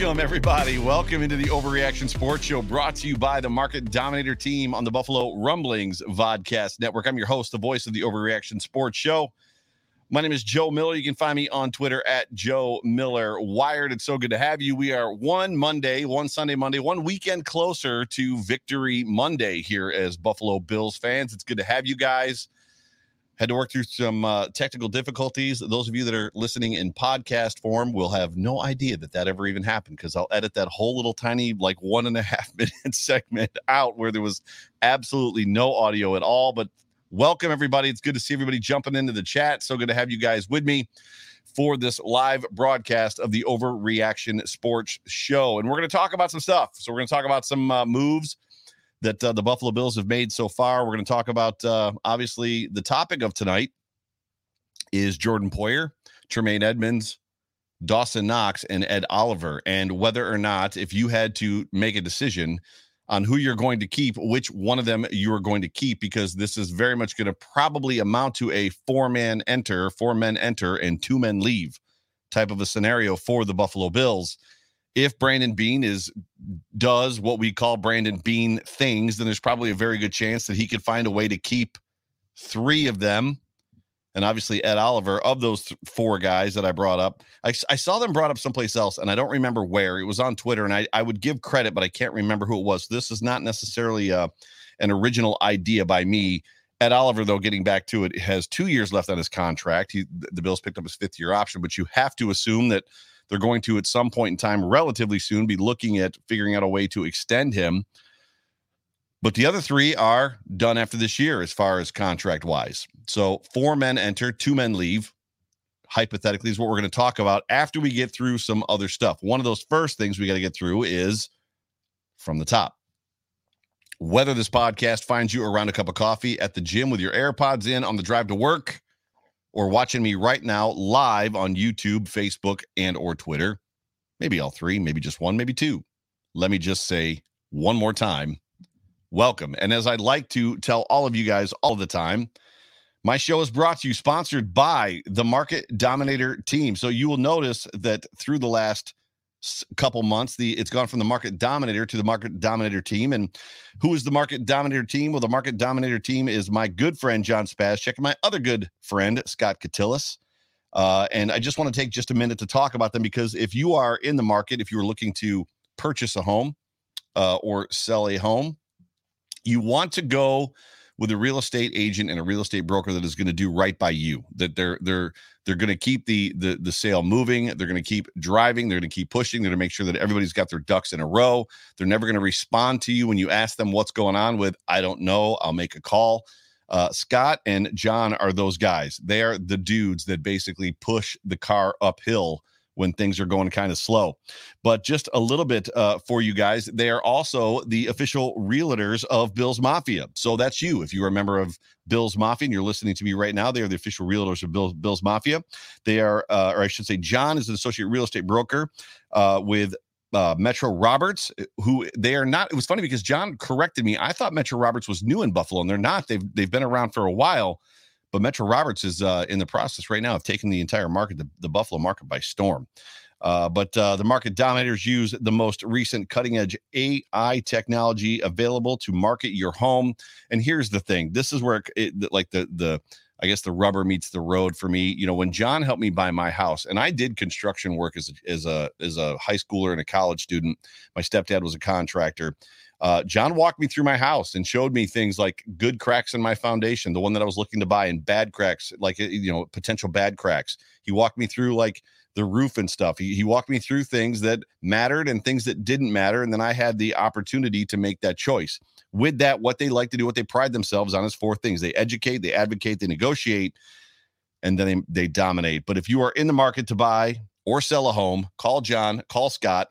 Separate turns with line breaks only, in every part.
Welcome, everybody. Welcome into the Overreaction Sports Show brought to you by the Market Dominator team on the Buffalo Rumblings Vodcast Network. I'm your host, the voice of the Overreaction Sports Show. My name is Joe Miller. You can find me on Twitter at Joe Miller Wired. It's so good to have you. We are one Monday, one Sunday, Monday, one weekend closer to Victory Monday here as Buffalo Bills fans. It's good to have you guys had to work through some uh, technical difficulties. Those of you that are listening in podcast form will have no idea that that ever even happened because I'll edit that whole little tiny, like one and a half minute segment out where there was absolutely no audio at all. But welcome, everybody. It's good to see everybody jumping into the chat. So good to have you guys with me for this live broadcast of the Overreaction Sports Show. And we're going to talk about some stuff. So we're going to talk about some uh, moves that uh, the Buffalo Bills have made so far. We're going to talk about uh, obviously the topic of tonight is Jordan Poyer, Tremaine Edmunds, Dawson Knox, and Ed Oliver, and whether or not if you had to make a decision on who you're going to keep, which one of them you are going to keep, because this is very much going to probably amount to a four man enter, four men enter, and two men leave type of a scenario for the Buffalo Bills if Brandon Beane is does what we call Brandon Beane things, then there's probably a very good chance that he could find a way to keep three of them. And obviously, Ed Oliver, of those th- four guys that I brought up, I, I, saw them brought up someplace else, and I don't remember where. It was on Twitter, and I, I would give credit, but I can't remember who it was. This is not necessarily uh, an original idea by me. Ed Oliver, though, getting back to it, has two years left on his contract. He, the Bills picked up his fifth year option, but you have to assume that they're going to, at some point in time, relatively soon, be looking at figuring out a way to extend him. But the other three are done after this year as far as contract wise. So four men enter, two men leave. Hypothetically, is what we're going to talk about after we get through some other stuff. One of those first things we got to get through is from the top. Whether this podcast finds you around a cup of coffee at the gym with your AirPods in on the drive to work, or watching me right now live on YouTube, Facebook, and or Twitter, maybe all three, maybe just one, maybe two. Let me just say one more time, welcome. And as I'd like to tell all of you guys all the time, my show is brought to you, sponsored by the Market Dominator team. So you will notice that through the last couple months the it's gone from the market dominator to the market dominator team and who is the market dominator team well the market dominator team is my good friend john spaz check my other good friend scott Catilis. Uh, and i just want to take just a minute to talk about them because if you are in the market if you're looking to purchase a home uh, or sell a home you want to go with a real estate agent and a real estate broker that is going to do right by you that they're they're they're going to keep the the the sale moving they're going to keep driving they're going to keep pushing they're going to make sure that everybody's got their ducks in a row. They're never going to respond to you when you ask them what's going on with i don't know i'll make a call. Uh, scott and john are those guys. They are the dudes that basically push the car uphill when things are going kind of slow. But just a little bit uh, for you guys, they are also the official realtors of Bills Mafia. So that's you. If you're a member of Bills Mafia and you're listening to me right now, they are the official realtors of Bills, Bills Mafia. They are, uh, or I should say, John is an associate real estate broker uh, with uh, Metro Roberts, who they are not. It was funny because John corrected me. I thought Metro Roberts was new in Buffalo, and they're not. They've they've been around for a while. But Metro Roberts is uh, in the process right now of taking the entire market, the, the Buffalo market, by storm. Uh, but uh, the market dominators use the most recent cutting edge AI technology available to market your home. And here's the thing: this is where it, like the the I guess the rubber meets the road for me. You know, when John helped me buy my house, and I did construction work as a, as a as a high schooler and a college student. My stepdad was a contractor, uh, John walked me through my house and showed me things like good cracks in my foundation, the one that I was looking to buy, and bad cracks, like uh, you know, potential bad cracks. He walked me through like the roof and stuff. He, he walked me through things that mattered and things that didn't matter. And then I had the opportunity to make that choice. With that, what they like to do, what they pride themselves on is four things they educate, they advocate, they negotiate, and then they, they dominate. But if you are in the market to buy or sell a home, call John, call Scott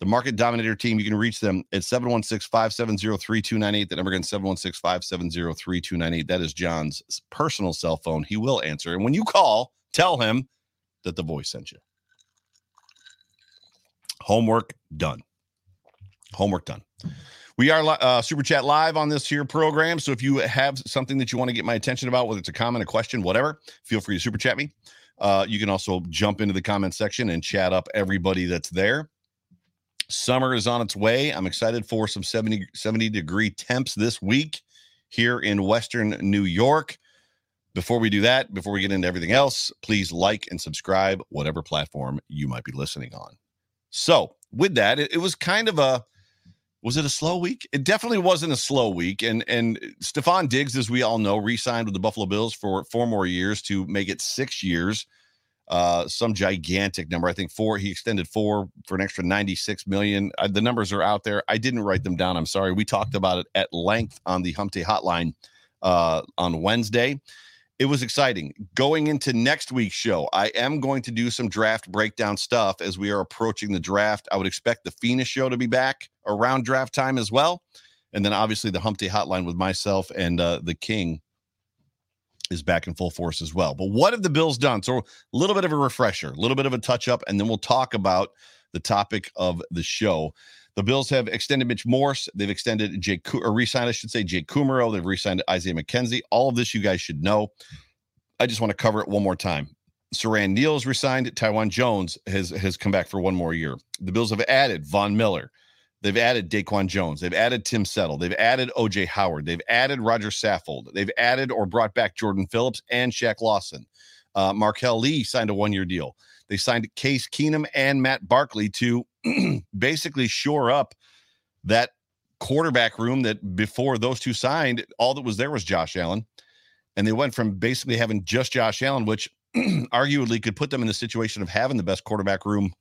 the market dominator team. You can reach them at 716 570 3298. That number again, 716 570 3298. That is John's personal cell phone. He will answer. And when you call, tell him that the voice sent you. Homework done. Homework done. We are uh, super chat live on this here program. So if you have something that you want to get my attention about, whether it's a comment, a question, whatever, feel free to super chat me. Uh, you can also jump into the comment section and chat up everybody that's there. Summer is on its way. I'm excited for some 70, 70 degree temps this week here in Western New York. Before we do that, before we get into everything else, please like and subscribe, whatever platform you might be listening on. So, with that, it, it was kind of a was it a slow week? It definitely wasn't a slow week. And and Stefon Diggs, as we all know, re-signed with the Buffalo Bills for four more years to make it six years uh, some gigantic number. I think four. He extended four for an extra 96 million. Uh, the numbers are out there. I didn't write them down. I'm sorry. We talked about it at length on the Humpty Hotline uh, on Wednesday. It was exciting. Going into next week's show, I am going to do some draft breakdown stuff as we are approaching the draft. I would expect the Phoenix show to be back around draft time as well. And then obviously the Humpty Hotline with myself and uh, the King is back in full force as well. But what have the Bills done? So a little bit of a refresher, a little bit of a touch up, and then we'll talk about the topic of the show. The Bills have extended Mitch Morse. They've extended Jake, or re-signed, I should say, Jake Kumerow. They've re-signed Isaiah McKenzie. All of this you guys should know. I just want to cover it one more time. Siran Neal's resigned. Taiwan Jones has has come back for one more year. The Bills have added Von Miller. They've added Daquan Jones. They've added Tim Settle. They've added OJ Howard. They've added Rodger Saffold. They've added or brought back Jordan Phillips and Shaq Lawson. Uh, Marquel Lee signed a one year deal. They signed Case Keenum and Matt Barkley to basically shore up that quarterback room that before those two signed, all that was there was Josh Allen. And they went from basically having just Josh Allen, which arguably could put them in the situation of having the best quarterback room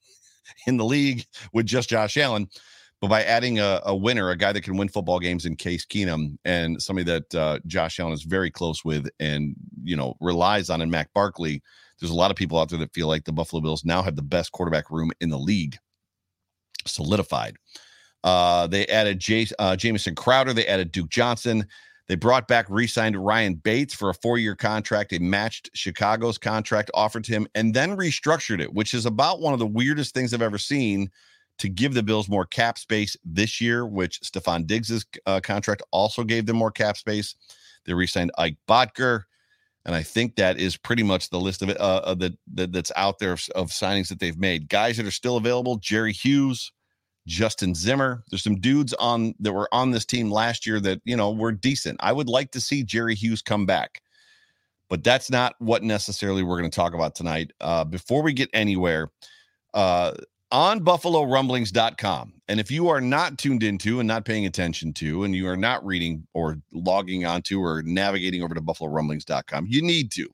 in the league with just Josh Allen but by adding a, a, winner, a guy that can win football games in Case Keenum, and somebody that uh, Josh Allen is very close with, and you know relies on in Mac Barkley, there's a lot of people out there that feel like the Buffalo Bills now have the best quarterback room in the league, solidified. Uh, they added Jay, uh, Crowder. They added Duke Johnson. They brought back, re-signed Ryan Bates for a four-year contract. They matched Chicago's contract offered to him, and then restructured it, which is about one of the weirdest things I've ever seen to give the Bills more cap space this year, which Stefon Diggs's uh, contract also gave them more cap space. They re-signed Ike Boettger, and I think that is pretty much the list of it uh, that, that that's out there of, of signings that they've made. Guys that are still available: Jerry Hughes, Justin Zimmer. There's some dudes on that were on this team last year that you know were decent. I would like to see Jerry Hughes come back, but that's not what necessarily we're going to talk about tonight. Uh, before we get anywhere, uh, on buffalorumblings.com. And if you are not tuned into and not paying attention to, and you are not reading or logging onto or navigating over to buffalorumblings.com, you need to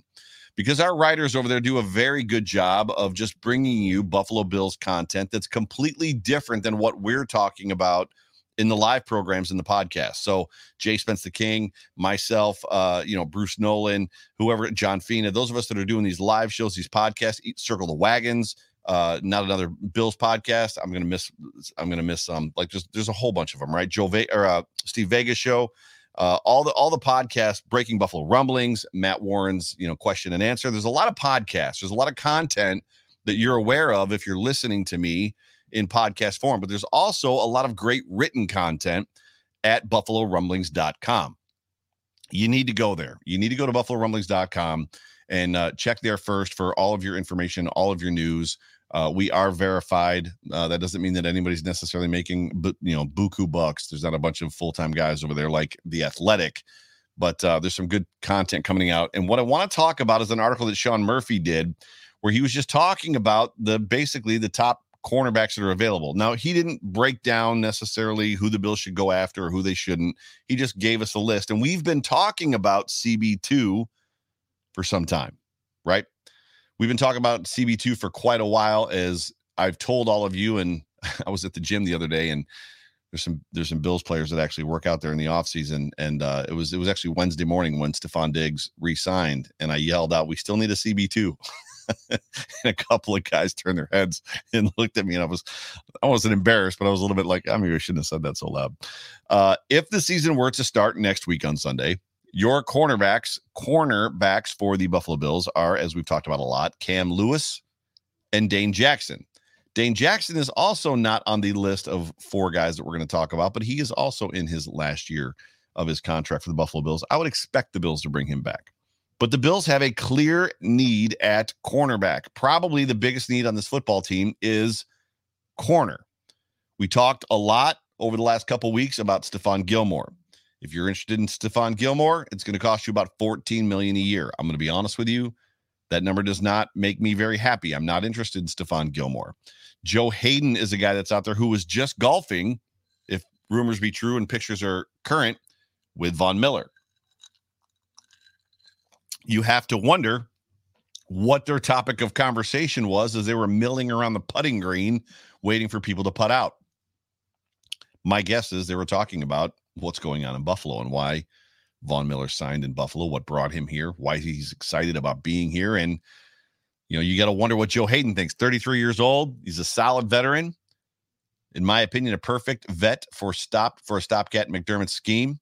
because our writers over there do a very good job of just bringing you Buffalo Bills content that's completely different than what we're talking about in the live programs in the podcast. So Jay Spence the King, myself, uh, you know, Bruce Nolan, whoever, John Fina, those of us that are doing these live shows, these podcasts, Circle the Wagons, uh, not another Bills podcast. I'm gonna miss. I'm gonna miss um like just there's a whole bunch of them, right? Joe Ve- or uh, Steve Vegas show, uh, all the all the podcasts, Breaking Buffalo Rumblings, Matt Warren's you know question and answer. There's a lot of podcasts. There's a lot of content that you're aware of if you're listening to me in podcast form, but there's also a lot of great written content at buffalorumblings.com. You need to go there. You need to go to buffalorumblings.com and uh, check there first for all of your information, all of your news. Uh, we are verified. Uh, that doesn't mean that anybody's necessarily making, you know, buku bucks. There's not a bunch of full time guys over there like the Athletic, but uh, there's some good content coming out. And what I want to talk about is an article that Sean Murphy did, where he was just talking about the basically the top cornerbacks that are available. Now he didn't break down necessarily who the Bills should go after or who they shouldn't. He just gave us a list, and we've been talking about CB two for some time, right? We've been talking about CB2 for quite a while, as I've told all of you. And I was at the gym the other day, and there's some there's some Bills players that actually work out there in the offseason. And uh, it was it was actually Wednesday morning when Stefon Diggs re-signed, and I yelled out, "We still need a CB2." and a couple of guys turned their heads and looked at me, and I was I wasn't embarrassed, but I was a little bit like, I maybe I shouldn't have said that so loud. Uh, if the season were to start next week on Sunday, your cornerbacks, cornerbacks for the Buffalo Bills are, as we've talked about a lot, Cam Lewis and Dane Jackson. Dane Jackson is also not on the list of four guys that we're going to talk about, but he is also in his last year of his contract for the Buffalo Bills. I would expect the Bills to bring him back. But the Bills have a clear need at cornerback. Probably the biggest need on this football team is corner. We talked a lot over the last couple weeks about Stephon Gilmore. If you're interested in Stephon Gilmore, it's going to cost you about 14 million a year. I'm going to be honest with you. That number does not make me very happy. I'm not interested in Stephon Gilmore. Joe Haden is a guy that's out there who was just golfing, if rumors be true and pictures are current, with Von Miller. You have to wonder what their topic of conversation was as they were milling around the putting green, waiting for people to putt out. My guess is they were talking about what's going on in Buffalo and why Von Miller signed in Buffalo, what brought him here, why he's excited about being here. And, you know, you got to wonder what Joe Haden thinks. 33 years old. He's a solid veteran. In my opinion, a perfect vet for stop for a stopgap McDermott scheme.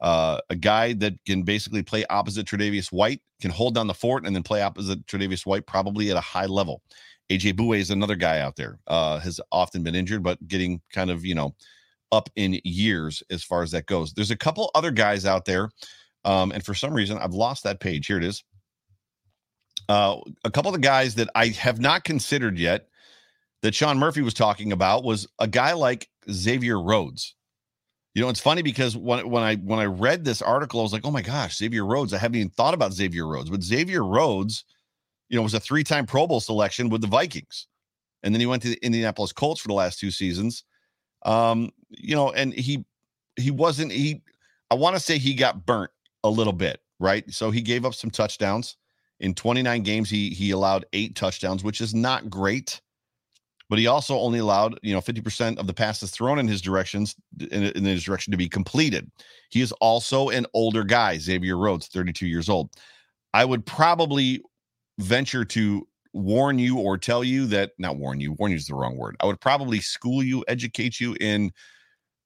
Uh, a guy that can basically play opposite Tre'Davious White, can hold down the fort and then play opposite Tre'Davious White, probably at a high level. AJ Bouye is another guy out there. Uh, has often been injured, but getting kind of you know up in years as far as that goes. There's a couple other guys out there, um, and for some reason I've lost that page. Here it is. Uh, a couple of the guys that I have not considered yet that Sean Murphy was talking about was a guy like Xavier Rhodes. You know, it's funny because when when I when I read this article, I was like, oh my gosh, Xavier Rhodes. I haven't even thought about Xavier Rhodes, but Xavier Rhodes, you know, was a three-time Pro Bowl selection with the Vikings. And then he went to the Indianapolis Colts for the last two seasons. Um, you know, and he he wasn't he I want to say he got burnt a little bit, right? So he gave up some touchdowns. In 29 games, he he allowed eight touchdowns, which is not great. But he also only allowed, you know, 50% of the passes thrown in his directions in, in his direction to be completed. He is also an older guy, Xavier Rhodes, 32 years old. I would probably venture to warn you or tell you that not warn you, warn you is the wrong word. I would probably school you, educate you in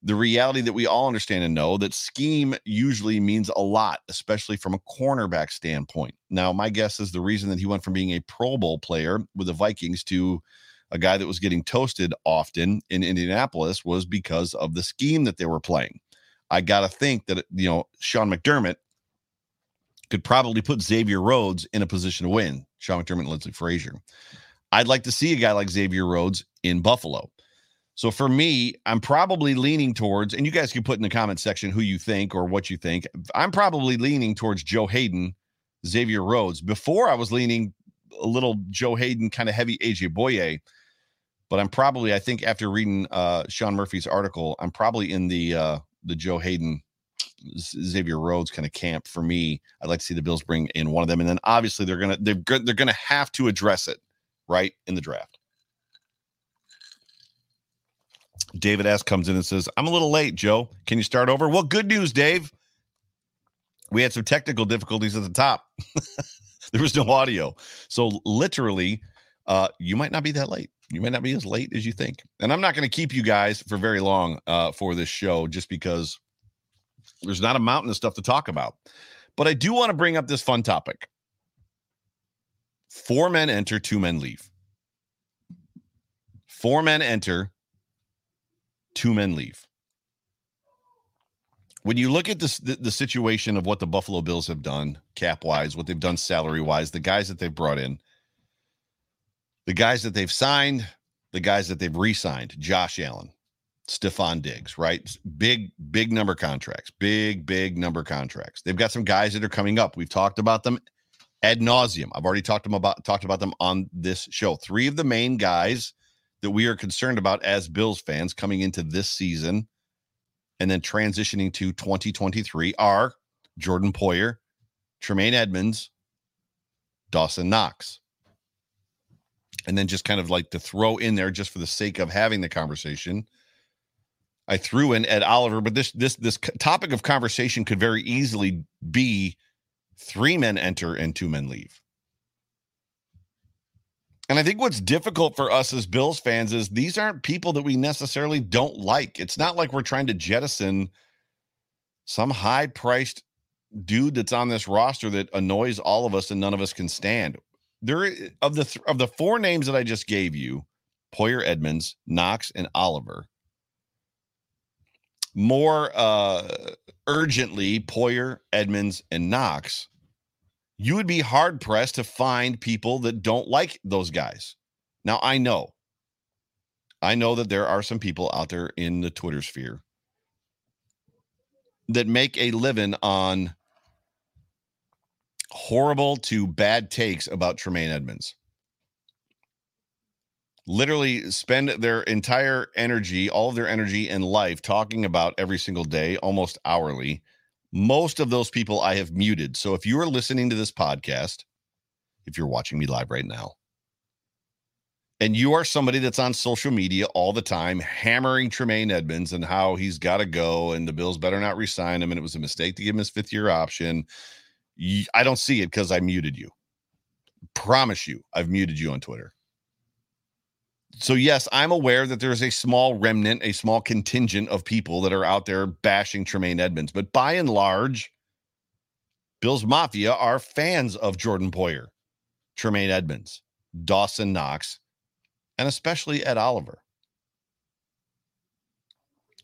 the reality that we all understand and know that scheme usually means a lot, especially from a cornerback standpoint. Now, my guess is the reason that he went from being a Pro Bowl player with the Vikings to a guy that was getting toasted often in Indianapolis was because of the scheme that they were playing. I got to think that, you know, Sean McDermott could probably put Xavier Rhodes in a position to win. Sean McDermott and Leslie Frazier. I'd like to see a guy like Xavier Rhodes in Buffalo. So for me, I'm probably leaning towards, and you guys can put in the comment section who you think or what you think. I'm probably leaning towards Joe Haden, Xavier Rhodes. Before I was leaning a little Joe Haden, kind of heavy AJ Bouye but I'm probably I think after reading uh, Sean Murphy's article, I'm probably in the uh, the Joe Haden Xavier Rhodes kind of camp for me. I'd like to see the Bills bring in one of them, and then obviously they're gonna they're they're gonna have to address it right in the draft. David S comes in and says, "I'm a little late, Joe. Can you start over?" Well, good news, Dave. We had some technical difficulties at the top. there was no audio, so literally uh, you might not be that late. You might not be as late as you think. And I'm not going to keep you guys for very long uh, for this show just because there's not a mountain of stuff to talk about. But I do want to bring up this fun topic. Four men enter, two men leave. Four men enter, two men leave. When you look at this, the, the situation of what the Buffalo Bills have done cap wise, what they've done salary wise, the guys that they've brought in, the guys that they've signed, the guys that they've re signed, Josh Allen, Stefon Diggs, right? Big, big number contracts, big, big number contracts. They've got some guys that are coming up. We've talked about them ad nauseum. I've already talked them about talked about them on this show. Three of the main guys that we are concerned about as Bills fans coming into this season and then transitioning to 2023 are Jordan Poyer, Tremaine Edmunds, Dawson Knox. And then just kind of like to throw in there just for the sake of having the conversation. I threw in Ed Oliver, but this this this topic of conversation could very easily be three men enter and two men leave. And I think what's difficult for us as Bills fans is these aren't people that we necessarily don't like. It's not like we're trying to jettison some high priced dude that's on this roster that annoys all of us and none of us can stand. There of the th- of the four names that I just gave you, Poyer Edmunds, Knox, and Oliver. More uh urgently, Poyer, Edmunds, and Knox you would be hard pressed to find people that don't like those guys. Now, I know, I know that there are some people out there in the Twitter sphere that make a living on horrible to bad takes about Tremaine Edmunds. Literally spend their entire energy, all of their energy and life talking about every single day, almost hourly, most of those people I have muted. So if you are listening to this podcast, if you're watching me live right now, and you are somebody that's on social media all the time hammering Tremaine Edmunds and how he's got to go and the Bills better not resign him and it was a mistake to give him his fifth year option, I don't see it because I muted you. Promise you, I've muted you on Twitter so yes, I'm aware that there's a small remnant, a small contingent of people that are out there bashing Tremaine Edmunds, but by and large, Bills Mafia are fans of Jordan Poyer, Tremaine Edmunds, Dawson Knox, and especially Ed Oliver.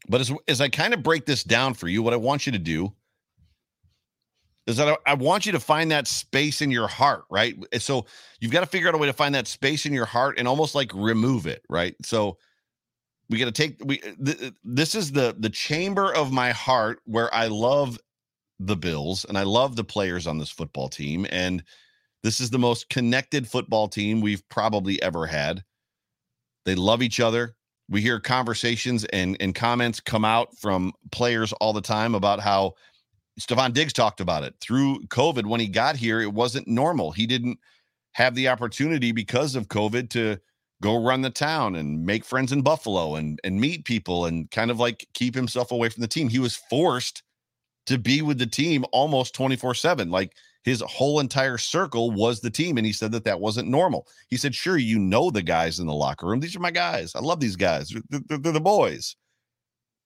But as, as I kind of break this down for you, what I want you to do is that I, I, want you to find that space in your heart, right? Eh, so you've got to figure out a way to find that space in your heart and almost like remove it, right? So we got to take we eh, th- eh, this is the the chamber of my heart where I love the Bills and I love the players on this football team and this is the most connected football team we've probably ever had. They love each other. We hear conversations and and comments come out from players all the time about how Stefon Diggs talked about it through COVID. When he got here, it wasn't normal. He didn't have the opportunity because of COVID to go run the town and make friends in Buffalo and and meet people and kind of like keep himself away from the team. He was forced to be with the team almost 24/7. Like his whole entire circle was the team and he said that that wasn't normal. He said, "Sure, you know the guys in the locker room. These are my guys. I love these guys. They're, they're the boys."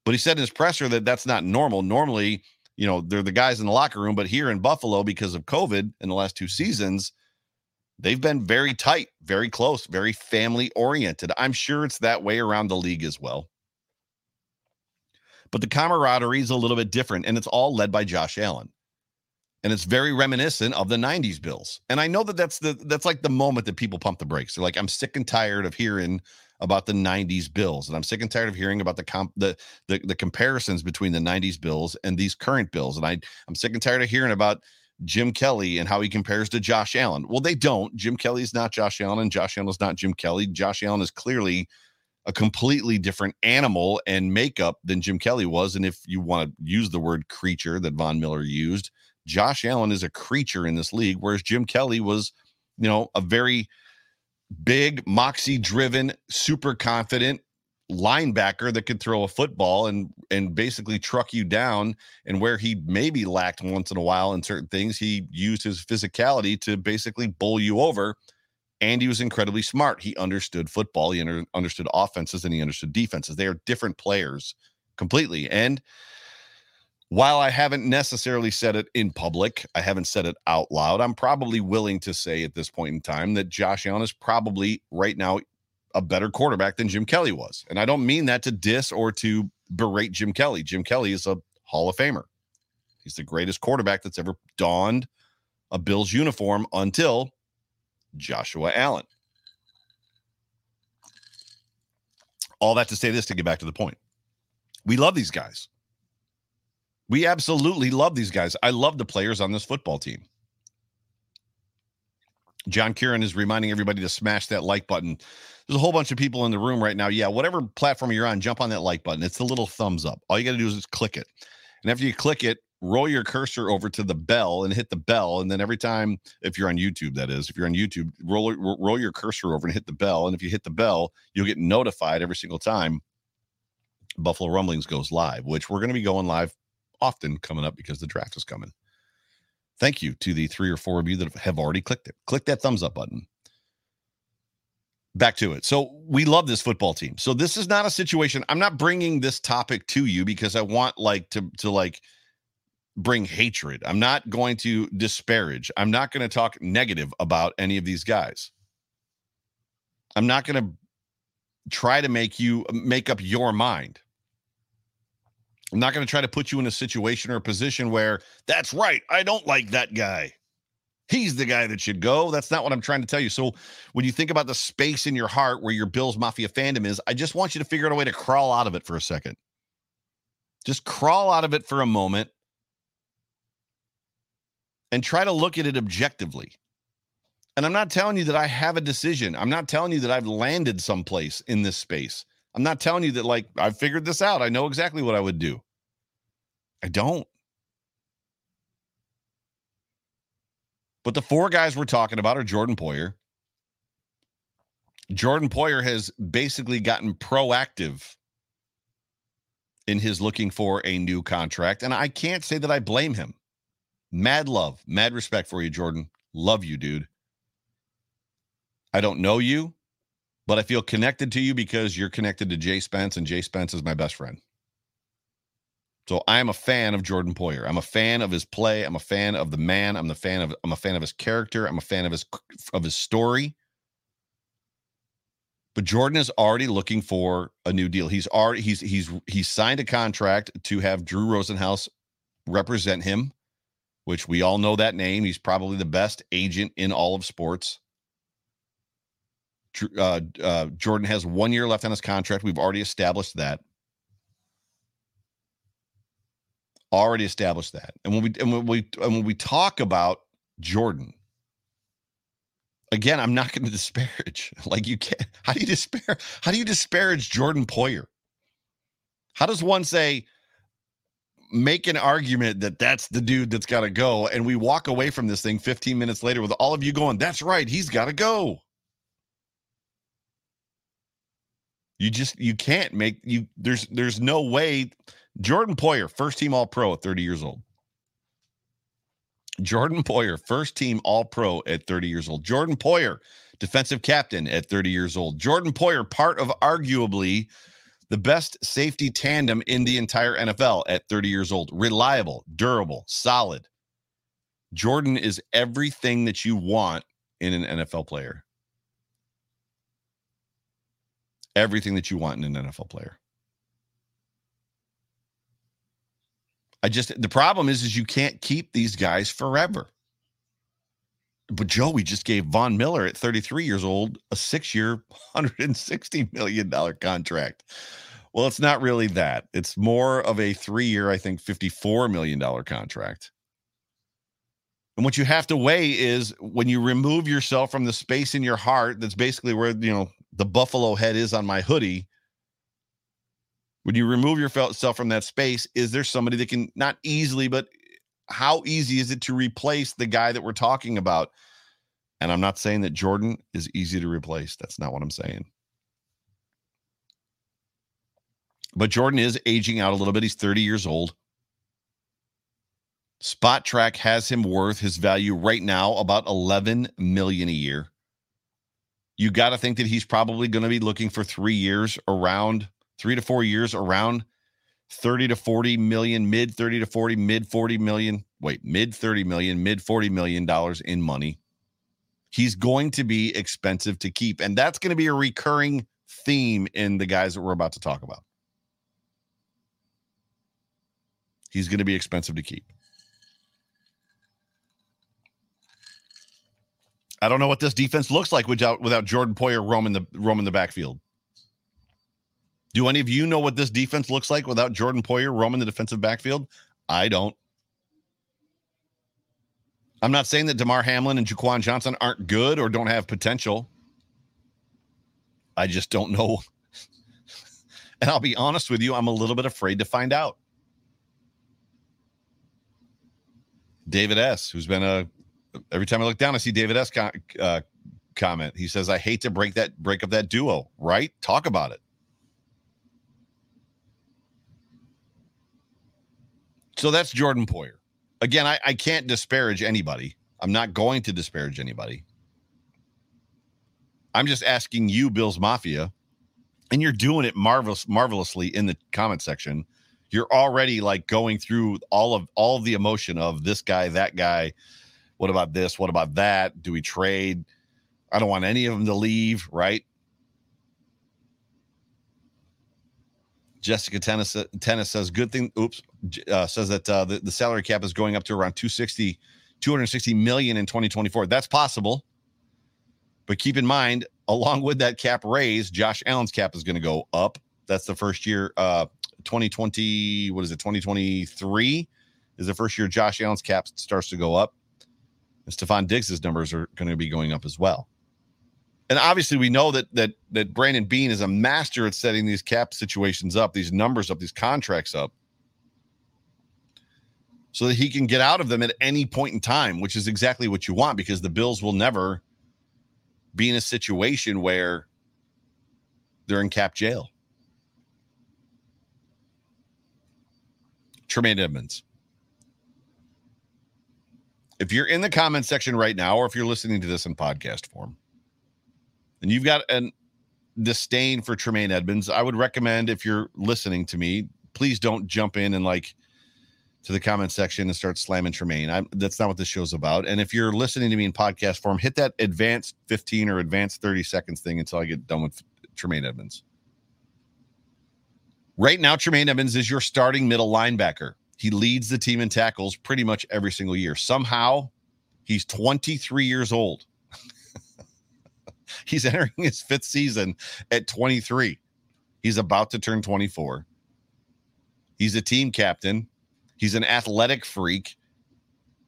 But he said in his presser that that's not normal. Normally, you know, they're the guys in the locker room. But here in Buffalo, because of COVID in the last two seasons, they've been very tight, very close, very family oriented. I'm sure it's that way around the league as well. But the camaraderie is a little bit different, and it's all led by Josh Allen. And it's very reminiscent of the 90s Bills. And I know that that's the that's like the moment that people pump the brakes. They're like, I'm sick and tired of hearing about the 90s Bills. And I'm sick and tired of hearing about the comp the, the the comparisons between the 90s Bills and these current Bills. And I I'm sick and tired of hearing about Jim Kelly and how he compares to Josh Allen. Well, they don't. Jim Kelly is not Josh Allen, and Josh Allen is not Jim Kelly. Josh Allen is clearly a completely different animal and makeup than Jim Kelly was. And if you want to use the word creature that Von Miller used, Josh Allen is a creature in this league, whereas Jim Kelly was, you know, a very big, moxie driven, super confident linebacker that could throw a football and and basically truck you down and where he maybe lacked once in a while in certain things he used his physicality to basically bowl you over and he was incredibly smart. He understood football, he under, understood offenses, and he understood defenses. They are different players completely. And while I haven't necessarily said it in public, I haven't said it out loud. I'm probably willing to say at this point in time that Josh Allen is probably right now a better quarterback than Jim Kelly was. And I don't mean that to diss or to berate Jim Kelly. Jim Kelly is a Hall of Famer. He's the greatest quarterback that's ever donned a Bills uniform until Joshua Allen. All that to say this to get back to the point. We love these guys. We absolutely love these guys. I love the players on this football team. John Kieran is reminding everybody to smash that like button. There's a whole bunch of people in the room right now. Yeah, whatever platform you're on, jump on that like button. It's the little thumbs up. All you got to do is just click it. And after you click it, roll your cursor over to the bell and hit the bell. And then every time, if you're on YouTube, that is, if you're on YouTube, roll roll your cursor over and hit the bell. And if you hit the bell, you'll get notified every single time Buffalo Rumblings goes live, which we're going to be going live often coming up because the draft is coming. Thank you to the three or four of you that have already clicked it. Click that thumbs up button. Back to it. So we love this football team. So this is not a situation. I'm not bringing this topic to you because I want like to to like bring hatred. I'm not going to disparage. I'm not going to talk negative about any of these guys. I'm not going to try to make you make up your mind. I'm not going to try to put you in a situation or a position where that's right. I don't like that guy. He's the guy that should go. That's not what I'm trying to tell you. So, when you think about the space in your heart where your Bills Mafia fandom is, I just want you to figure out a way to crawl out of it for a second. Just crawl out of it for a moment and try to look at it objectively. And I'm not telling you that I have a decision. I'm not telling you that I've landed someplace in this space. I'm not telling you that, like, I've figured this out. I know exactly what I would do. I don't. But the four guys we're talking about are Jordan Poyer. Jordan Poyer has basically gotten proactive in his looking for a new contract. And I can't say that I blame him. Mad love, mad respect for you, Jordan. Love you, dude. I don't know you but I feel connected to you because you're connected to Jay Spence, and Jay Spence is my best friend. So I am a fan of Jordan Poyer. I'm a fan of his play. I'm a fan of the man. I'm the fan of I'm a fan of his character. I'm a fan of his of his story. But Jordan is already looking for a new deal. He's already he's he's he's signed a contract to have Drew Rosenhaus represent him, which we all know that name. He's probably the best agent in all of sports uh, uh, Jordan has one year left on his contract. We've already established that. Already established that. And when we and when we and when we talk about Jordan, again, I'm not going to disparage. Like you can't. How do you despair? How do you disparage Jordan Poyer? How does one say? make an argument that that's the dude that's got to go and we walk away from this thing 15 minutes later with all of you going that's right he's got to go You just you can't make you there's there's no way Jordan Poyer, first team all pro at 30 years old. Jordan Poyer, first team all pro at 30 years old. Jordan Poyer, defensive captain at 30 years old. Jordan Poyer, part of arguably the best safety tandem in the entire NFL at 30 years old. Reliable, durable, solid. Jordan is everything that you want in an NFL player everything that you want in an NFL player. I just the problem is is you can't keep these guys forever. But Joey just gave Von Miller at 33 years old a six-year, 160 million dollar contract. Well, it's not really that. It's more of a three-year, I think, 54 million dollar contract. And what you have to weigh is when you remove yourself from the space in your heart, that's basically where you know the buffalo head is on my hoodie when you remove yourself from that space? Is there somebody that can not easily but how easy is it to replace the guy that we're talking about? And i'm not saying that jordan is easy to replace. That's not what i'm saying. But jordan is aging out a little bit. He's 30 years old. Spotrac has him worth his value right now about 11 million a year you got to think that he's probably going to be looking for three years around three to four years around 30 to 40 million, mid 30 to 40, mid 40 million, wait, mid 30 million, mid 40 million dollars in money. He's going to be expensive to keep. And that's going to be a recurring theme in the guys that we're about to talk about. He's going to be expensive to keep. I don't know what this defense looks like without without Jordan Poyer roaming the roaming the backfield. Do any of you know what this defense looks like without Jordan Poyer roaming the defensive backfield? I don't. I'm not saying that Damar Hamlin and Jaquan Johnson aren't good or don't have potential. I just don't know. and I'll be honest with you, I'm a little bit afraid to find out. David S., who's been a every time I look down, I see David S. uh, comment. He says, "I hate to break that break up that duo." Right? Talk about it. So that's Jordan Poyer. Again, I, I can't disparage anybody. I'm not going to disparage anybody. I'm just asking you, Bills Mafia, and you're doing it marvelous, marvelously in the comment section. You're already like going through all of all of the emotion of this guy, that guy. What about this? What about that? Do we trade? I don't want any of them to leave, right? Jessica Tennis, Tennis says, good thing. Oops. Uh, says that uh, the, the salary cap is going up to around 260, 260 million in 2024. That's possible. But keep in mind, along with that cap raise, Josh Allen's cap is going to go up. That's the first year, uh, 2020, what is it, 2023 is the first year Josh Allen's cap starts to go up. And Diggs' numbers are going to be going up as well and obviously we know that that that Brandon Beane is a master at setting these cap situations up, these numbers up, these contracts up, so that he can get out of them at any point in time, which is exactly what you want because the Bills will never be in a situation where they're in cap jail. Tremaine Edmunds. If you're in the comment section right now, or if you're listening to this in podcast form, and you've got a disdain for Tremaine Edmunds, I would recommend if you're listening to me, please don't jump in and like to the comment section and start slamming Tremaine. I'm, that's not what this show's about. And if you're listening to me in podcast form, hit that advanced 15 or advanced 30 seconds thing until I get done with Tremaine Edmunds. Right now, Tremaine Edmunds is your starting middle linebacker. He leads the team in tackles pretty much every single year. Somehow, he's 23 years old. He's entering his fifth season at 23. He's about to turn 24. He's a team captain. He's an athletic freak.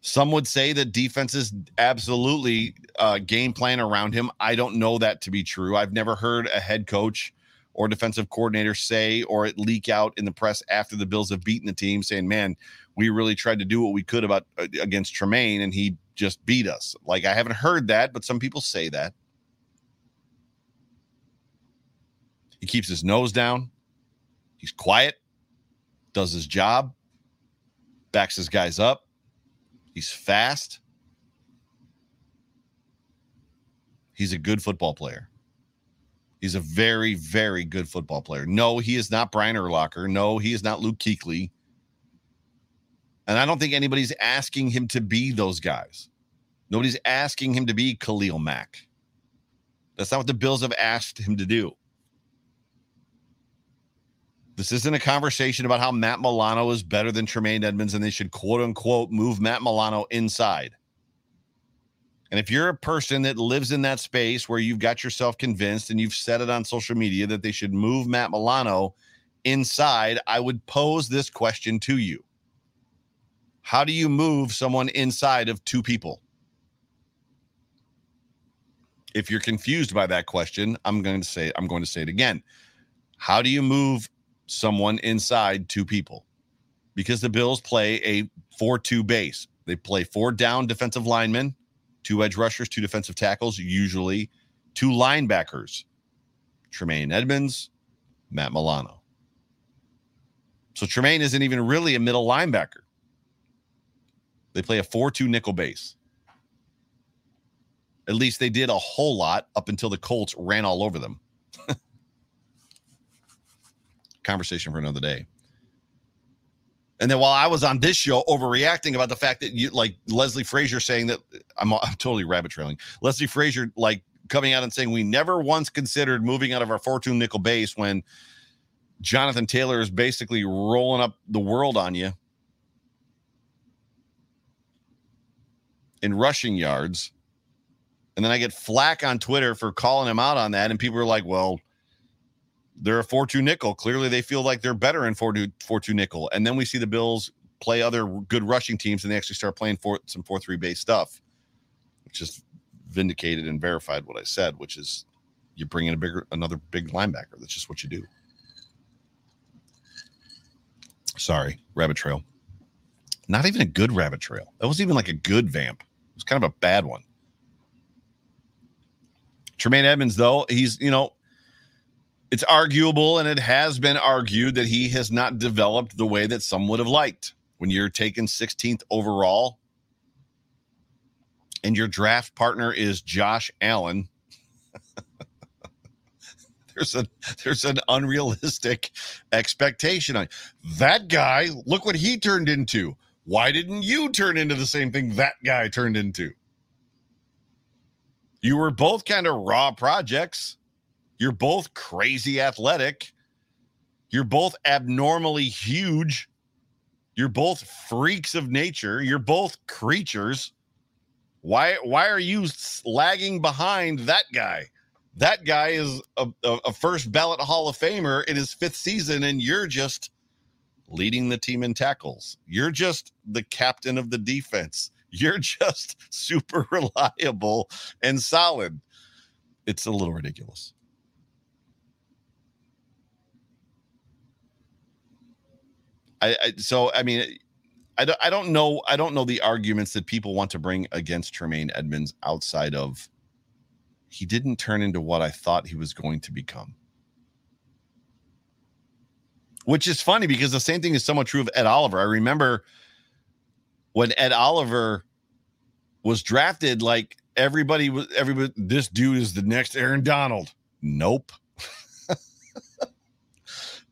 Some would say that defenses absolutely uh, game plan around him. I don't know that to be true. I've never heard a head coach or defensive coordinator say or it leak out in the press after the Bills have beaten the team saying, man, we really tried to do what we could about uh, against Tremaine and he just beat us. Like I haven't heard that, but some people say that. He keeps his nose down. He's quiet, does his job, backs his guys up. He's fast. He's a good football player. He's a very, very good football player. No, he is not Brian Urlacher. No, he is not Luke Kuechly. And I don't think anybody's asking him to be those guys. Nobody's asking him to be Khalil Mack. That's not what the Bills have asked him to do. This isn't a conversation about how Matt Milano is better than Tremaine Edmunds and they should quote unquote move Matt Milano inside. And if you're a person that lives in that space where you've got yourself convinced and you've said it on social media that they should move Matt Milano inside, I would pose this question to you How do you move someone inside of two people? If you're confused by that question, I'm going to say I'm going to say it again. How do you move someone inside two people because the Bills play a 4 2 base. They play four down defensive linemen, two edge rushers, two defensive tackles, usually two linebackers Tremaine Edmunds, Matt Milano. So Tremaine isn't even really a middle linebacker. They play a 4 2 nickel base. At least they did a whole lot up until the Colts ran all over them. Conversation for another day. And then while I was on this show overreacting about the fact that you like Leslie Frazier saying that I'm, I'm totally rabbit trailing. Leslie Frazier like coming out and saying we never once considered moving out of our fortune nickel base when Jonathan Taylor is basically rolling up the world on you in rushing yards. And then I get flack on Twitter for calling him out on that. And people are like, well, they're a 4 2 nickel. Clearly, they feel like they're better in 4 2 nickel. And then we see the Bills play other good rushing teams and they actually start playing for some 4 3 base stuff, which just vindicated and verified what I said, which is you bring in a bigger, another big linebacker. That's just what you do. Sorry, rabbit trail. Not even a good rabbit trail. That wasn't even like a good vamp. It was kind of a bad one. Tremaine Edmunds, though, he's, you know, it's arguable and it has been argued that he has not developed the way that some would have liked. When you're taken 16th overall and your draft partner is Josh Allen, there's a there's an unrealistic expectation on that guy. Look what he turned into. Why didn't you turn into the same thing that guy turned into? You were both kind of raw projects. You're both crazy athletic. You're both abnormally huge. You're both freaks of nature. You're both creatures. Why why are you lagging behind that guy? That guy is a, a, first ballot Hall of Famer in his fifth season, and you're just leading the team in tackles. You're just the captain of the defense. You're just super reliable and solid. It's a little ridiculous. I, I so I mean I don't I don't know I don't know the arguments that people want to bring against Tremaine Edmunds outside of he didn't turn into what I thought he was going to become which is funny because the same thing is somewhat true of Ed Oliver. I remember when Ed Oliver was drafted, like everybody was everybody, this dude is the next Aaron Donald. Nope.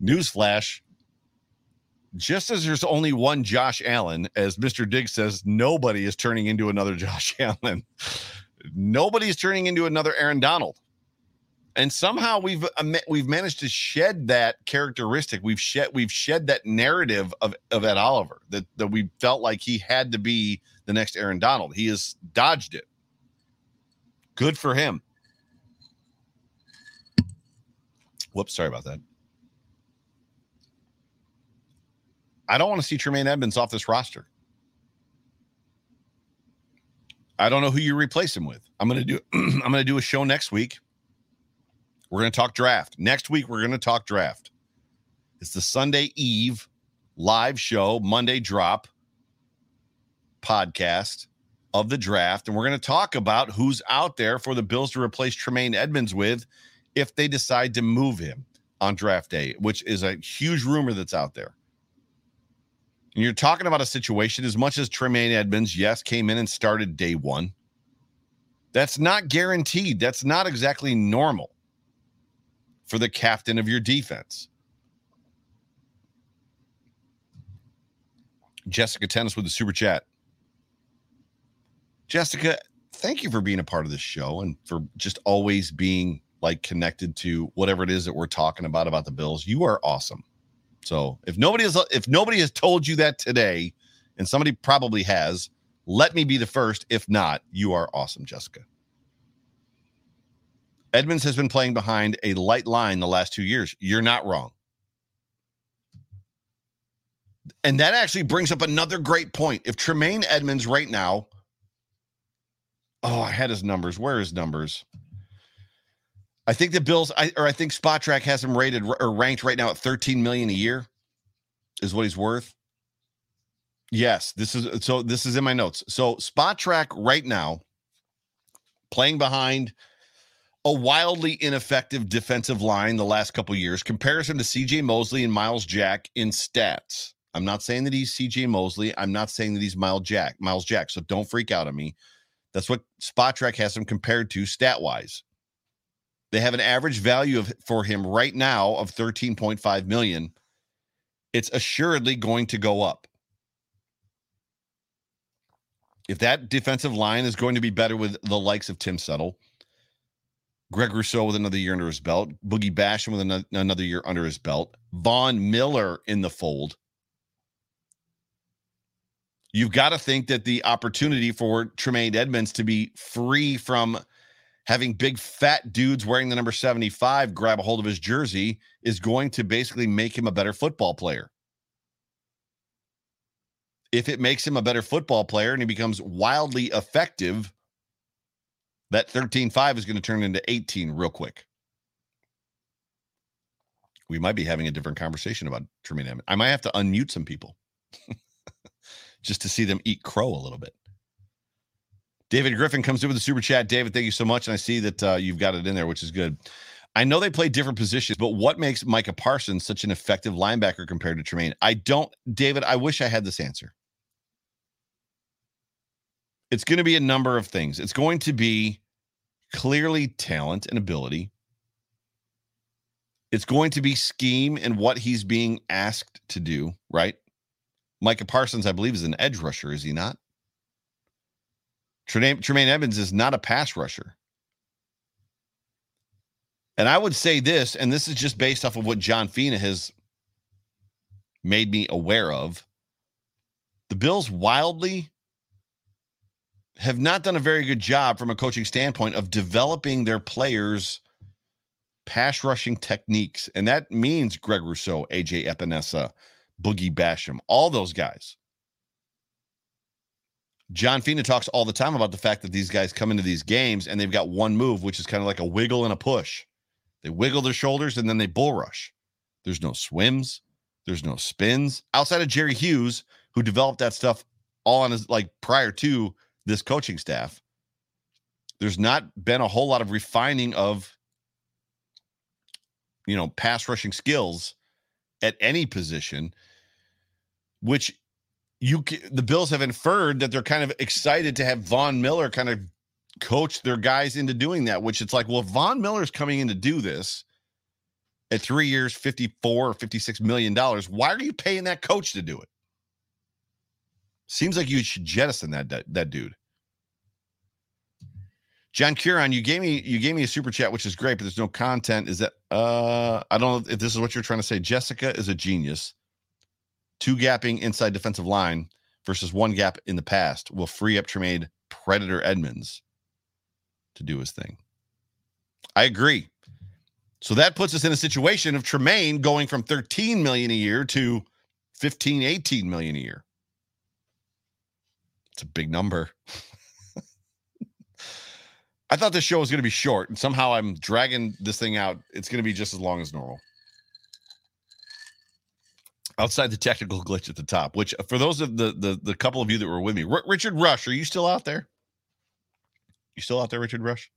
Newsflash. Just as there's only one Josh Allen, as Mr. Diggs says, nobody is turning into another Josh Allen. Nobody is turning into another Aaron Donald and somehow we've uh, we've managed to shed that characteristic. We've shed we've shed that narrative of of Ed Oliver that that we felt like he had to be the next Aaron Donald. He has dodged it. Good for him. Whoops, sorry about that. I don't want to see Tremaine Edmunds off this roster. I don't know who you replace him with. I'm gonna do I'm gonna do a show next week we're to talk draft. Next week, we're to talk draft. It's the Sunday Eve live show, Monday drop podcast of the draft. And we're going to talk about who's out there for the Bills to replace Tremaine Edmunds with if they decide to move him on draft day, which is a huge rumor that's out there. And you're talking about a situation as much as Tremaine Edmunds, yes, came in and started day one. That's not guaranteed. That's not exactly normal for the captain of your defense. Jessica Tennis with the super chat. Jessica, thank you for being a part of this show and for just always being like connected to whatever it is that we're talking about about the Bills. You are awesome. So if nobody has if nobody has told you that today, and somebody probably has, let me be the first. If not, you are awesome, Jessica. Edmunds has been playing behind a light line the last two years. You're not wrong. And that actually brings up another great point. If Tremaine Edmunds right now, oh, I had his numbers. Where is numbers? I think the Bills, I, or I think Spotrac has him rated or ranked right now at 13 million a year, is what he's worth. Yes, this is so. This is in my notes. So Spotrac right now, playing behind a wildly ineffective defensive line the last couple years. Comparison to CJ Mosley and Myles Jack in stats. I'm not saying that he's CJ Mosley. I'm not saying that he's Myles Jack. Myles Jack. So don't freak out on me. That's what Spotrac has him compared to stat wise. They have an average value of for him right now of 13.5 million. It's assuredly going to go up. If that defensive line is going to be better with the likes of Tim Settle, Greg Rousseau with another year under his belt, Boogie Basham with another year under his belt, Von Miller in the fold. You've got to think that the opportunity for Tremaine Edmunds to be free from having big fat dudes wearing the number 75 grab a hold of his jersey is going to basically make him a better football player. If it makes him a better football player and he becomes wildly effective, that 13.5 is going to turn into 18 real quick. We might be having a different conversation about Tremaine Edmunds. I might have to unmute some people just to see them eat crow a little bit. David Griffin comes in with a super chat. David, thank you so much. And I see that uh, you've got it in there, which is good. I know they play different positions, but what makes Micah Parsons such an effective linebacker compared to Tremaine? I don't, David, I wish I had this answer. It's going to be a number of things. It's going to be clearly talent and ability. It's going to be scheme and what he's being asked to do, right? Micah Parsons, I believe, is an edge rusher, is he not? Tremaine, Tremaine Edmunds is not a pass rusher. And I would say this, and this is just based off of what John Fina has made me aware of. The Bills wildly have not done a very good job from a coaching standpoint of developing their players' pass rushing techniques. And that means Greg Rousseau, AJ Epenesa, Boogie Basham, all those guys. John Fina talks all the time about the fact that these guys come into these games and they've got one move, which is kind of like a wiggle and a push. They wiggle their shoulders and then they bull rush. There's no swims, there's no spins outside of Jerry Hughes, who developed that stuff all on his like prior to this coaching staff. There's not been a whole lot of refining of, you know, pass rushing skills at any position, which you the Bills have inferred that they're kind of excited to have Von Miller kind of coach their guys into doing that, which it's like, well, Von Miller's coming in to do this at three years, 54 or 56 million dollars, why are you paying that coach to do it? Seems like you should jettison that that, that dude. John Curon, you gave me you gave me a super chat, which is great, but there's no content. Is that uh I don't know if this is what you're trying to say. Jessica is a genius two gapping inside defensive line versus one gap in the past will free up Tremaine Predator Edmunds to do his thing. I agree. So that puts us in a situation of Tremaine going from 13 million a year to 15, 18 million a year. It's a big number. I thought this show was going to be short, and somehow I'm dragging this thing out. It's going to be just as long as normal outside the technical glitch at the top, which for those of the the, the couple of you that were with me, R- Richard Rush, are you still out there? You still out there, Richard Rush?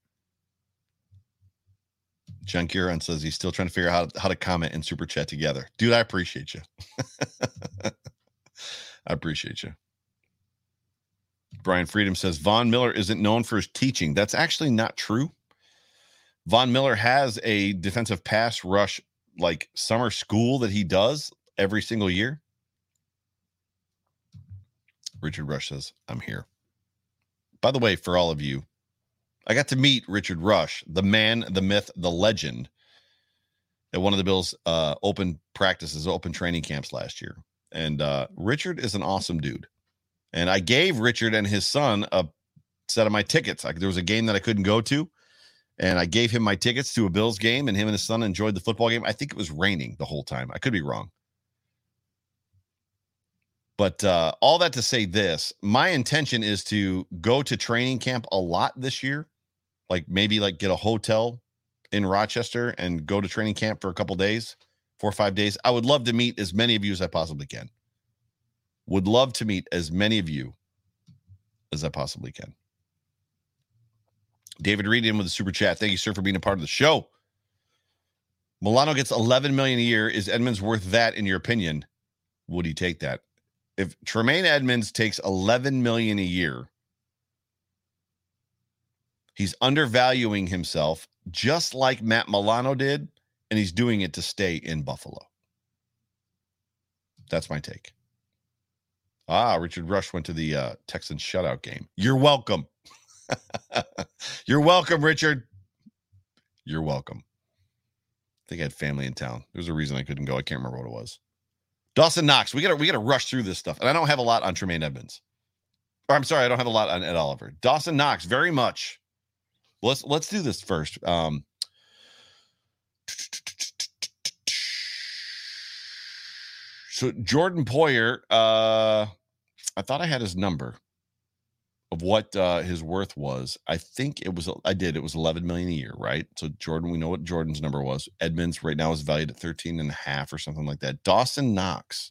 John Kieran says he's still trying to figure out how, how to comment and super chat together. Dude, I appreciate you. I appreciate you. Brian Freedom says Von Miller isn't known for his teaching. That's actually not true. Von Miller has a defensive pass rush like summer school that he does every single year? Richard Rush says, I'm here. By the way, for all of you, I got to meet Richard Rush, the man, the myth, the legend, at one of the Bills' uh, open practices, open training camps last year. And uh, Richard is an awesome dude. And I gave Richard and his son a set of my tickets. I, there was a game that I couldn't go to, and I gave him my tickets to a Bills game, and him and his son enjoyed the football game. I think it was raining the whole time. I could be wrong. But uh, all that to say this, my intention is to go to training camp a lot this year. Like maybe like get a hotel in Rochester and go to training camp for a couple days, four or five days. I would love to meet as many of you as I possibly can. Would love to meet as many of you as I possibly can. David Reed in with a super chat. Thank you, sir, for being a part of the show. Milano gets 11 million a year. Is Edmunds worth that in your opinion? Would he take that? If Tremaine Edmunds takes 11 million a year, He's undervaluing himself just like Matt Milano did, and he's doing it to stay in Buffalo. That's my take. Ah, Richard Rush went to the uh, Texans shutout game. You're welcome. You're welcome, Richard. You're welcome. I think I had family in town. There's a reason I couldn't go. I can't remember what it was. Dawson Knox. We gotta we gotta rush through this stuff. And I don't have a lot on Tremaine Edmunds. Or I'm sorry, I don't have a lot on Ed Oliver. Dawson Knox, very much. Let's let's do this first. Um so Jordan Poyer, uh I thought I had his number of what uh, his worth was. I think it was I did. It was 11 million a year, right? So Jordan, we know what Jordan's number was. Edmunds right now is valued at 13 and a half or something like that. Dawson Knox.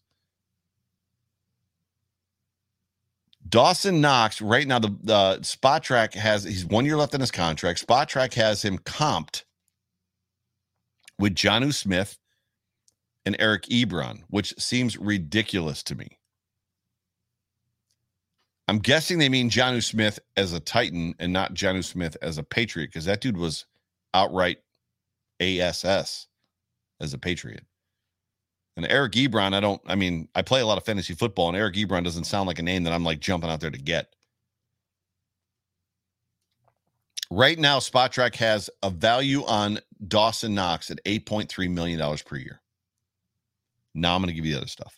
Dawson Knox right now the, the Spotrac has he's one year left in his contract. Spotrac has him comped with Jonnu Smith and Eric Ebron, which seems ridiculous to me. I'm guessing they mean Jonnu Smith as a Titan and not Jonnu Smith as a Patriot because that dude was outright ASS as a Patriot. And Eric Ebron, I don't, I mean, I play a lot of fantasy football, and Eric Ebron doesn't sound like a name that I'm like jumping out there to get. Right now, Spotrac has a value on Dawson Knox at $8.3 million per year. Now I'm going to give you the other stuff.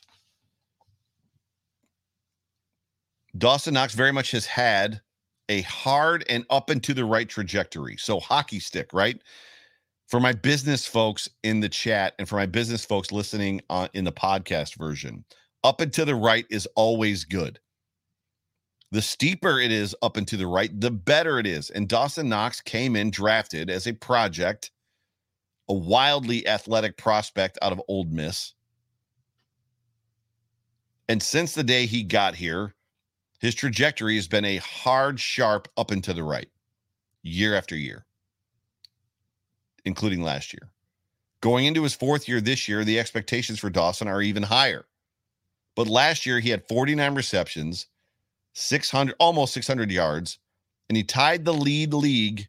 Dawson Knox very much has had a hard and up and to the right trajectory. So hockey stick, right? For my business folks in the chat and for my business folks listening on in the podcast version, up and to the right is always good. The steeper it is up and to the right, the better it is. And Dawson Knox came in drafted as a project, a wildly athletic prospect out of Ole Miss. And since the day he got here, his trajectory has been a hard, sharp up and to the right year after year, including last year. Going into his fourth year this year, the expectations for Dawson are even higher. But last year, he had 49 receptions, 600, almost 600 yards, and he tied the lead league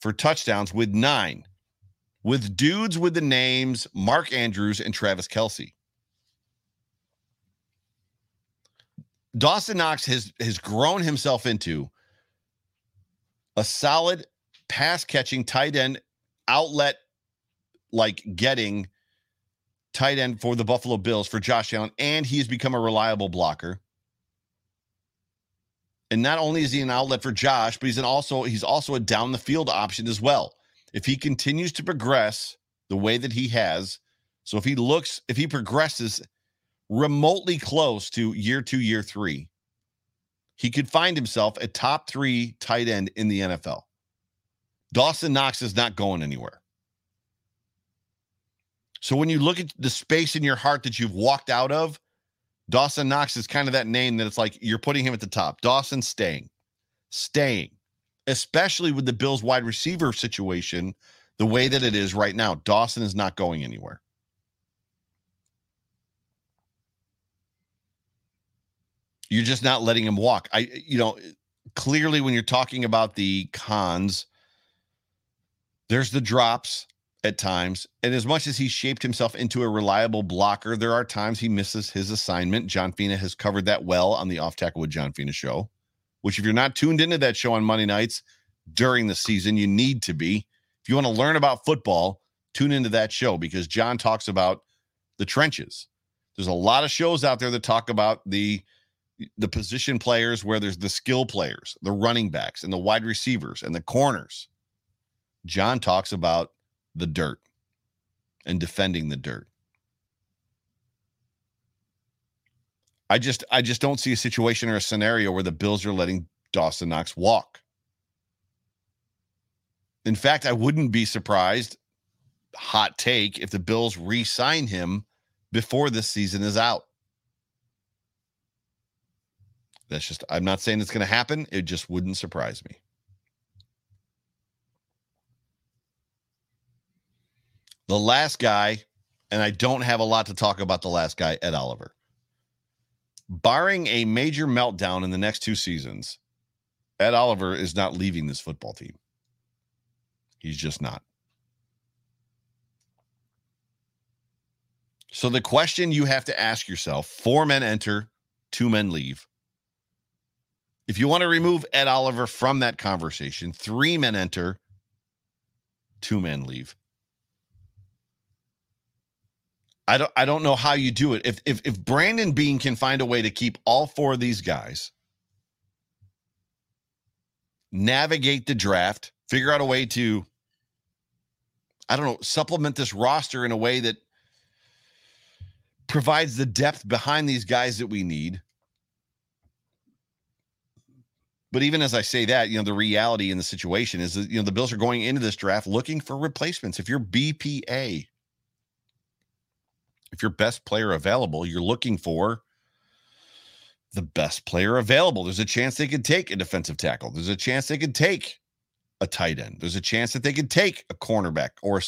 for touchdowns with nine, with dudes with the names Mark Andrews and Travis Kelce. Dawson Knox has has grown himself into a solid pass catching tight end outlet like getting tight end for the Buffalo Bills for Josh Allen and he's become a reliable blocker. And not only is he an outlet for Josh, but he's an also he's also a down the field option as well. If he continues to progress the way that he has, so if he looks if he progresses remotely close to year two, year three, he could find himself a top three tight end in the NFL. Dawson Knox is not going anywhere. So when you look at the space in your heart that you've walked out of, Dawson Knox is kind of that name that it's like you're putting him at the top. Dawson staying, staying, especially with the Bills wide receiver situation the way that it is right now. Dawson is not going anywhere. You're just not letting him walk. I, you know, clearly when you're talking about the cons, there's the drops at times. And as much as he shaped himself into a reliable blocker, there are times he misses his assignment. John Fina has covered that well on the Off Tackle with John Fina show, which, if you're not tuned into that show on Monday nights during the season, you need to be. If you want to learn about football, tune into that show because John talks about the trenches. There's a lot of shows out there that talk about the the position players where there's the skill players, the running backs and the wide receivers and the corners. John talks about the dirt and defending the dirt. I just I just don't see a situation or a scenario where the Bills are letting Dawson Knox walk. In fact, I wouldn't be surprised hot take if the Bills re-sign him before this season is out. That's just, I'm not saying it's going to happen. It just wouldn't surprise me. The last guy, and I don't have a lot to talk about the last guy, Ed Oliver. Barring a major meltdown in the next two seasons, Ed Oliver is not leaving this football team. He's just not. So the question you have to ask yourself four men enter, two men leave. If you want to remove Ed Oliver from that conversation, three men enter, two men leave. I don't I don't know how you do it. If if if Brandon Beane can find a way to keep all four of these guys, navigate the draft, figure out a way to I don't know, supplement this roster in a way that provides the depth behind these guys that we need. But even as I say that, you know, the reality in the situation is that, you know, the Bills are going into this draft looking for replacements. If you're BPA, if your best player available, you're looking for the best player available. There's a chance they could take a defensive tackle. There's a chance they could take a tight end. There's a chance that they could take a cornerback or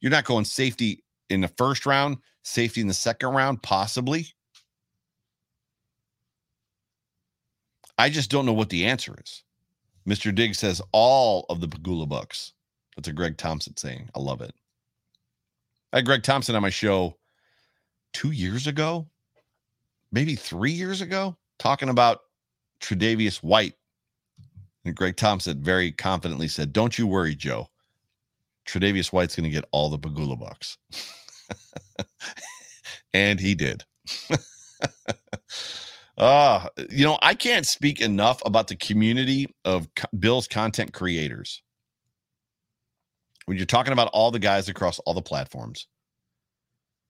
you're not going safety in the first round, safety in the second round, possibly. I just don't know what the answer is. Mr. Diggs says all of the Pegula Bucks. That's a Greg Thompson saying. I love it. I had Greg Thompson on my show two years ago, maybe three years ago, talking about Tre'Davious White. And Greg Thompson very confidently said, Don't you worry, Joe. Tre'Davious White's going to get all the Pegula Bucks. and he did. Uh, you know, I can't speak enough about the community of Bill's content creators. When you're talking about all the guys across all the platforms,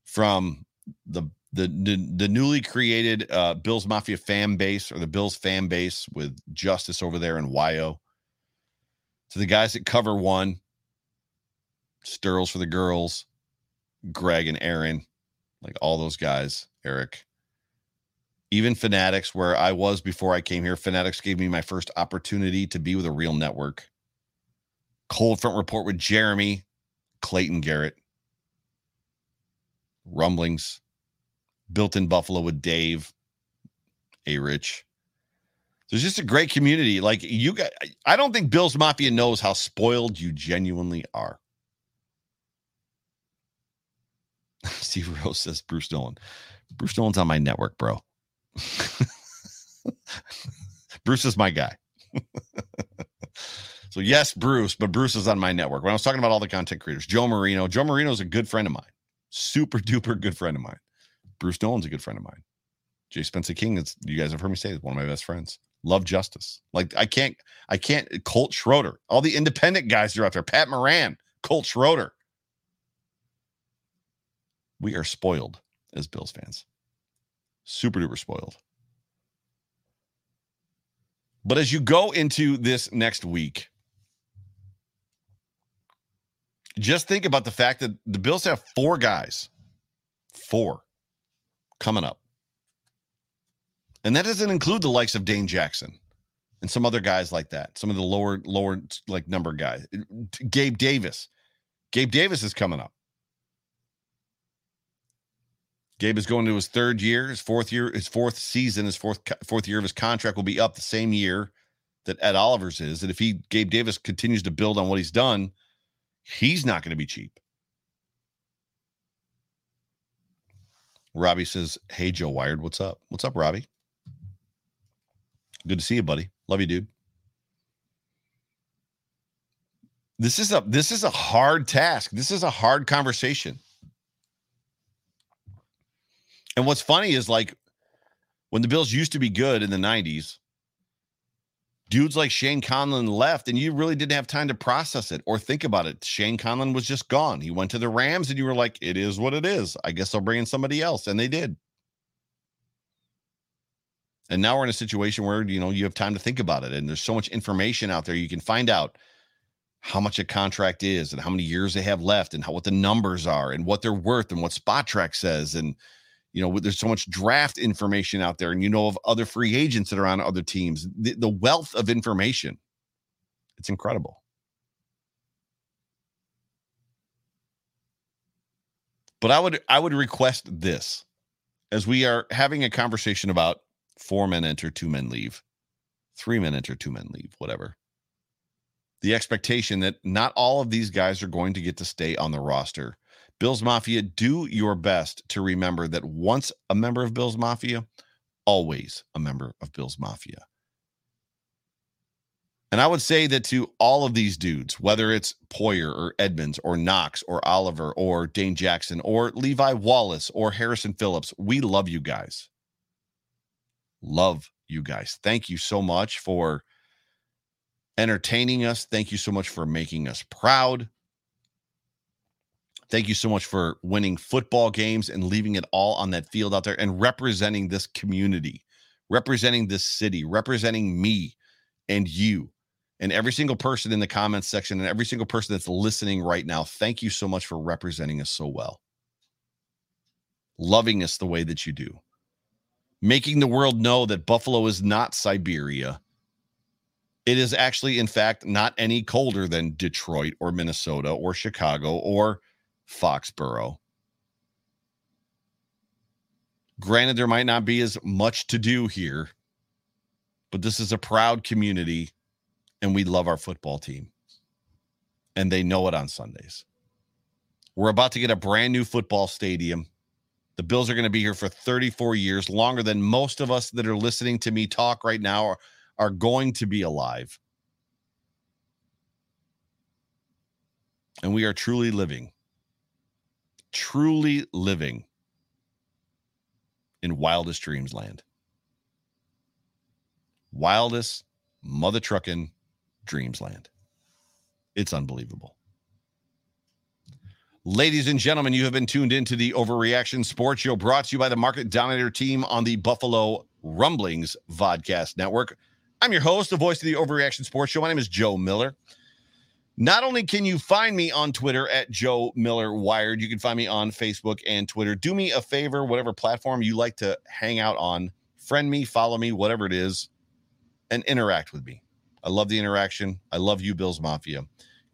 from the the the, the newly created uh, Bills Mafia fan base or the Bills fan base with Justice over there in Wyo, to the guys that cover one, Sturls for the girls, Greg and Aaron, like all those guys, Eric even Fanatics, where I was before I came here, Fanatics gave me my first opportunity to be with a real network. Cold Front Report with Jeremy, Clayton Garrett, Rumblings, Built in Buffalo with Dave, A Rich. There's just a great community. Like you got, I don't think Bill's Mafia knows how spoiled you genuinely are. Steve Rose says Bruce Nolan. Bruce Nolan's on my network, bro. Bruce is my guy. so yes, Bruce, but Bruce is on my network. When I was talking about all the content creators, Joe Marino, Joe Marino is a good friend of mine, super duper good friend of mine. Bruce Nolan's a good friend of mine. Jay Spencer King is you guys have heard me say is one of my best friends. Love justice. Like I can't, I can't. Colt Schroeder, all the independent guys are out there. Pat Moran, Colt Schroeder. We are spoiled as Bills fans super duper spoiled. But as you go into this next week, just think about the fact that the Bills have four guys, four coming up. And that doesn't include the likes of Dane Jackson and some other guys like that, some of the lower, lower like number guys. Gabe Davis. Gabe Davis is coming up. Gabe is going to his third year, his fourth year, his fourth season, his fourth fourth year of his contract will be up the same year that Ed Oliver's is. And if he Gabe Davis continues to build on what he's done, he's not going to be cheap. Robbie says, Hey Joe Wired, what's up? What's up, Robbie? Good to see you, buddy. Love you, dude. This is a this is a hard task. This is a hard conversation. And what's funny is like when the Bills used to be good in the 90s, dudes like Shane Conlan left and you really didn't have time to process it or think about it. Shane Conlan was just gone. He went to the Rams and you were like, it is what it is. I guess I'll bring in somebody else. And they did. And now we're in a situation where, you know, you have time to think about it. And there's so much information out there. You can find out how much a contract is and how many years they have left and how what the numbers are and what they're worth and what Spotrac says. And you know there's so much draft information out there and you know of other free agents that are on other teams the, the wealth of information it's incredible but i would i would request this as we are having a conversation about four men enter two men leave three men enter, two men leave, whatever. The expectation that not all of these guys are going to get to stay on the roster. Bills Mafia, do your best to remember that once a member of Bills Mafia, always a member of Bills Mafia. And I would say that to all of these dudes, whether it's Poyer or Edmunds or Knox or Oliver or Dane Jackson or Levi Wallace or Harrison Phillips, we love you guys. Love you guys. Thank you so much for entertaining us. Thank you so much for making us proud. Thank you so much for winning football games and leaving it all on that field out there and representing this community, representing this city, representing me and you and every single person in the comments section and every single person that's listening right now, thank you so much for representing us so well. Loving us the way that you do. Making the world know that Buffalo is not Siberia. It is actually, in fact, not any colder than Detroit or Minnesota or Chicago or Foxborough. Granted, there might not be as much to do here, but this is a proud community and we love our football team. And they know it on Sundays. We're about to get a brand new football stadium. The Bills are going to be here for 34 years, longer than most of us that are listening to me talk right now are, are going to be alive. And we are truly living, truly living in wildest dreams land. Wildest mother trucking Dreamsland. It's unbelievable. Ladies and gentlemen, you have been tuned into the Overreaction Sports Show brought to you by the Market Dominator team on the Buffalo Rumblings Vodcast Network. I'm your host, the voice of the Overreaction Sports Show. My name is Joe Miller. Not only can you find me on Twitter at Joe Miller Wired, you can find me on Facebook and Twitter. Do me a favor, whatever platform you like to hang out on, friend me, follow me, whatever it is, and interact with me. I love the interaction. I love you, Bills Mafia.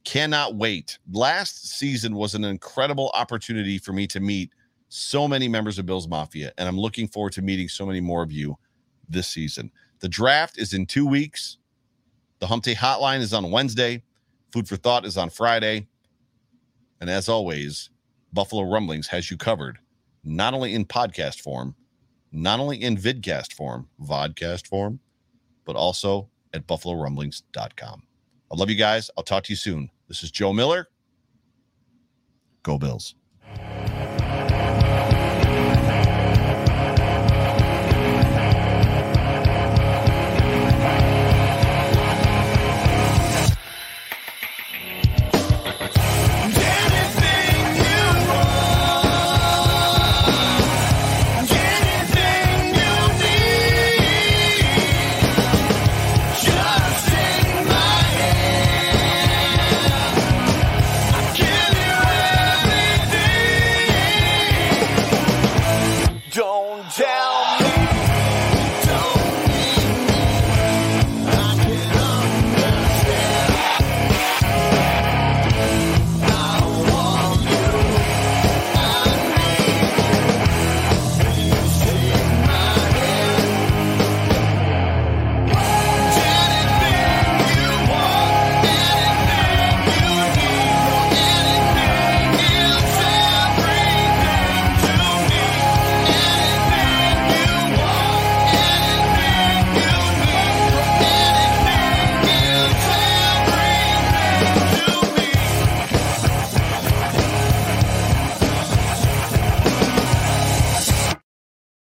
Cannot wait. Last season was an incredible opportunity for me to meet so many members of Bills Mafia, and I'm looking forward to meeting so many more of you this season. The draft is in two weeks. The Hump Day Hotline is on Wednesday. Food for Thought is on Friday. And as always, Buffalo Rumblings has you covered, not only in podcast form, not only in vidcast form, vodcast form, but also at buffalorumblings.com. I love you guys. I'll talk to you soon. This is Joe Miller. Go Bills.